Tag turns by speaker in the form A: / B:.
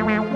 A: wow, wow.